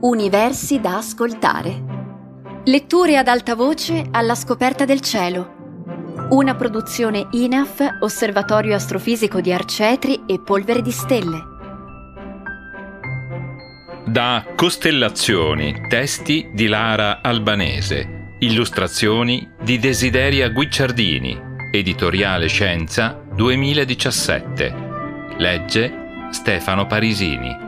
Universi da ascoltare. Letture ad alta voce alla scoperta del cielo. Una produzione INAF, Osservatorio Astrofisico di Arcetri e Polvere di Stelle. Da Costellazioni, testi di Lara Albanese, illustrazioni di Desideria Guicciardini, editoriale Scienza 2017. Legge Stefano Parisini.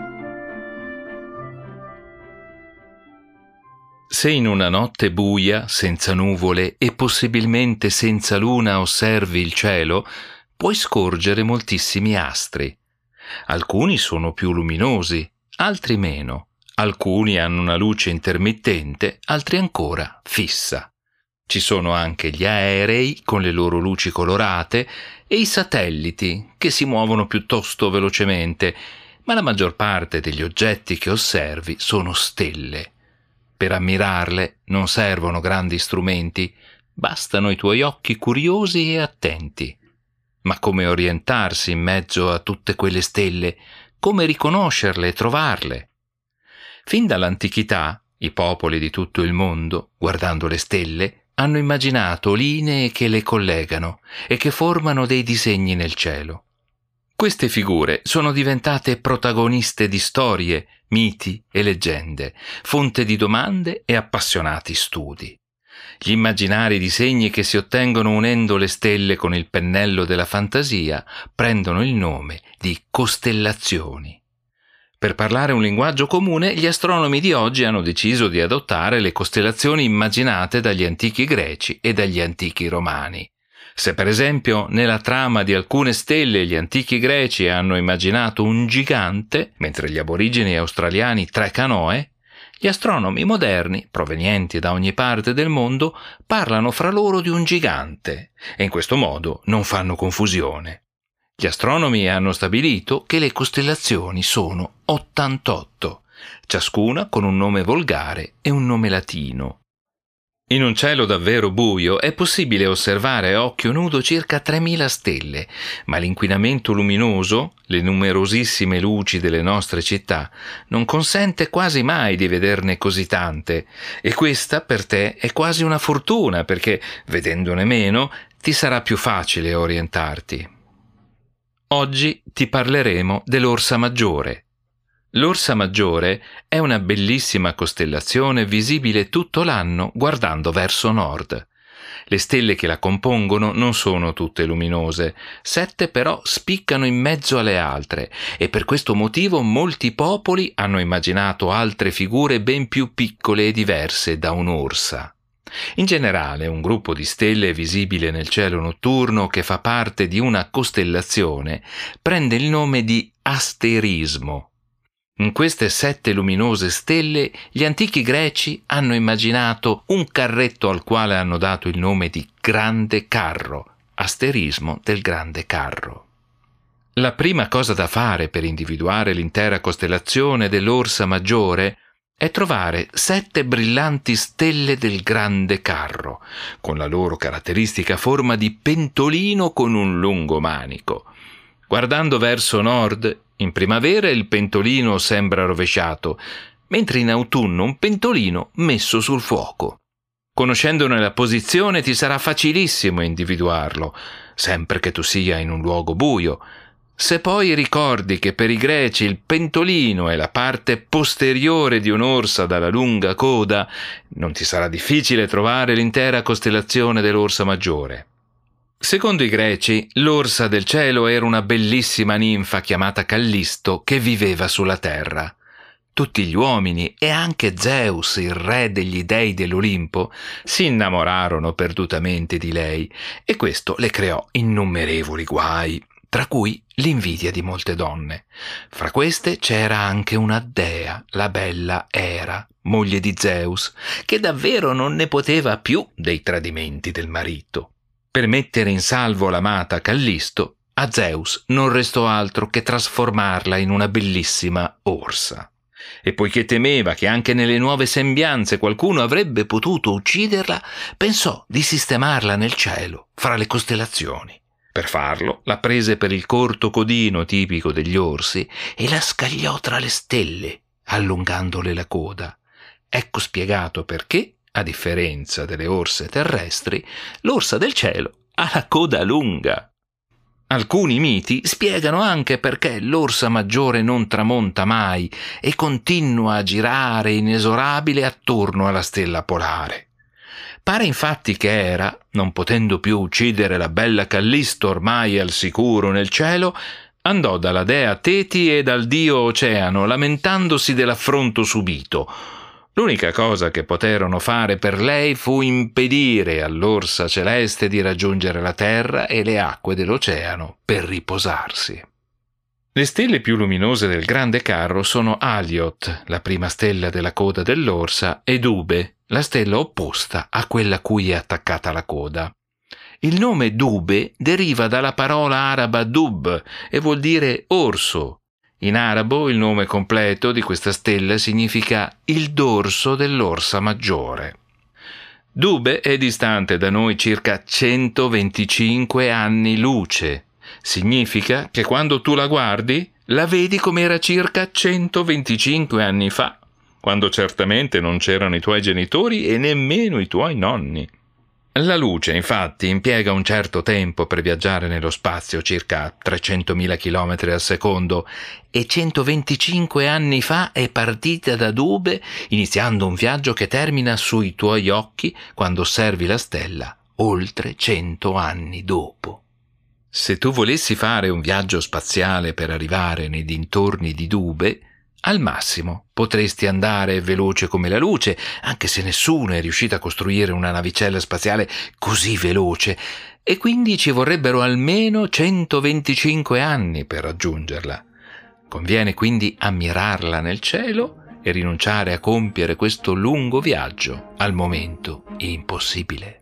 Se in una notte buia, senza nuvole e possibilmente senza luna osservi il cielo, puoi scorgere moltissimi astri. Alcuni sono più luminosi, altri meno. Alcuni hanno una luce intermittente, altri ancora fissa. Ci sono anche gli aerei con le loro luci colorate e i satelliti che si muovono piuttosto velocemente, ma la maggior parte degli oggetti che osservi sono stelle per ammirarle non servono grandi strumenti, bastano i tuoi occhi curiosi e attenti. Ma come orientarsi in mezzo a tutte quelle stelle? Come riconoscerle e trovarle? Fin dall'antichità, i popoli di tutto il mondo, guardando le stelle, hanno immaginato linee che le collegano e che formano dei disegni nel cielo. Queste figure sono diventate protagoniste di storie, miti e leggende, fonte di domande e appassionati studi. Gli immaginari disegni che si ottengono unendo le stelle con il pennello della fantasia prendono il nome di costellazioni. Per parlare un linguaggio comune, gli astronomi di oggi hanno deciso di adottare le costellazioni immaginate dagli antichi greci e dagli antichi romani. Se per esempio nella trama di alcune stelle gli antichi greci hanno immaginato un gigante, mentre gli aborigeni australiani tre canoe, gli astronomi moderni, provenienti da ogni parte del mondo, parlano fra loro di un gigante e in questo modo non fanno confusione. Gli astronomi hanno stabilito che le costellazioni sono 88, ciascuna con un nome volgare e un nome latino. In un cielo davvero buio è possibile osservare a occhio nudo circa 3000 stelle, ma l'inquinamento luminoso, le numerosissime luci delle nostre città, non consente quasi mai di vederne così tante, e questa per te è quasi una fortuna perché, vedendone meno, ti sarà più facile orientarti. Oggi ti parleremo dell'Orsa Maggiore, L'Orsa Maggiore è una bellissima costellazione visibile tutto l'anno guardando verso nord. Le stelle che la compongono non sono tutte luminose, sette però spiccano in mezzo alle altre e per questo motivo molti popoli hanno immaginato altre figure ben più piccole e diverse da un'orsa. In generale, un gruppo di stelle visibile nel cielo notturno che fa parte di una costellazione prende il nome di asterismo in queste sette luminose stelle gli antichi greci hanno immaginato un carretto al quale hanno dato il nome di grande carro, asterismo del grande carro. La prima cosa da fare per individuare l'intera costellazione dell'Orsa Maggiore è trovare sette brillanti stelle del grande carro, con la loro caratteristica forma di pentolino con un lungo manico. Guardando verso nord, in primavera il pentolino sembra rovesciato, mentre in autunno un pentolino messo sul fuoco. Conoscendone la posizione ti sarà facilissimo individuarlo, sempre che tu sia in un luogo buio. Se poi ricordi che per i greci il pentolino è la parte posteriore di un'orsa dalla lunga coda, non ti sarà difficile trovare l'intera costellazione dell'orsa maggiore. Secondo i greci, l'orsa del cielo era una bellissima ninfa chiamata Callisto che viveva sulla terra. Tutti gli uomini e anche Zeus, il re degli dei dell'Olimpo, si innamorarono perdutamente di lei e questo le creò innumerevoli guai, tra cui l'invidia di molte donne. Fra queste c'era anche una dea, la bella Era, moglie di Zeus, che davvero non ne poteva più dei tradimenti del marito. Per mettere in salvo l'amata Callisto, a Zeus non restò altro che trasformarla in una bellissima orsa. E poiché temeva che anche nelle nuove sembianze qualcuno avrebbe potuto ucciderla, pensò di sistemarla nel cielo, fra le costellazioni. Per farlo, la prese per il corto codino tipico degli orsi e la scagliò tra le stelle, allungandole la coda. Ecco spiegato perché, a differenza delle orse terrestri, l'orsa del cielo ha la coda lunga. Alcuni miti spiegano anche perché l'orsa maggiore non tramonta mai e continua a girare inesorabile attorno alla stella polare. Pare infatti che Era, non potendo più uccidere la bella Callisto ormai al sicuro nel cielo, andò dalla dea Teti e dal dio Oceano lamentandosi dell'affronto subito, L'unica cosa che poterono fare per lei fu impedire all'orsa celeste di raggiungere la terra e le acque dell'oceano per riposarsi. Le stelle più luminose del grande carro sono Aliot, la prima stella della coda dell'orsa, e Dube, la stella opposta a quella a cui è attaccata la coda. Il nome Dube deriva dalla parola araba dub e vuol dire orso, in arabo il nome completo di questa stella significa il dorso dell'orsa maggiore. Dube è distante da noi circa 125 anni luce. Significa che quando tu la guardi, la vedi come era circa 125 anni fa, quando certamente non c'erano i tuoi genitori e nemmeno i tuoi nonni. La luce, infatti, impiega un certo tempo per viaggiare nello spazio, circa 300.000 km al secondo, e 125 anni fa è partita da Dube, iniziando un viaggio che termina sui tuoi occhi quando osservi la stella, oltre 100 anni dopo. Se tu volessi fare un viaggio spaziale per arrivare nei dintorni di Dube, al massimo potresti andare veloce come la luce, anche se nessuno è riuscito a costruire una navicella spaziale così veloce, e quindi ci vorrebbero almeno 125 anni per raggiungerla. Conviene quindi ammirarla nel cielo e rinunciare a compiere questo lungo viaggio, al momento impossibile.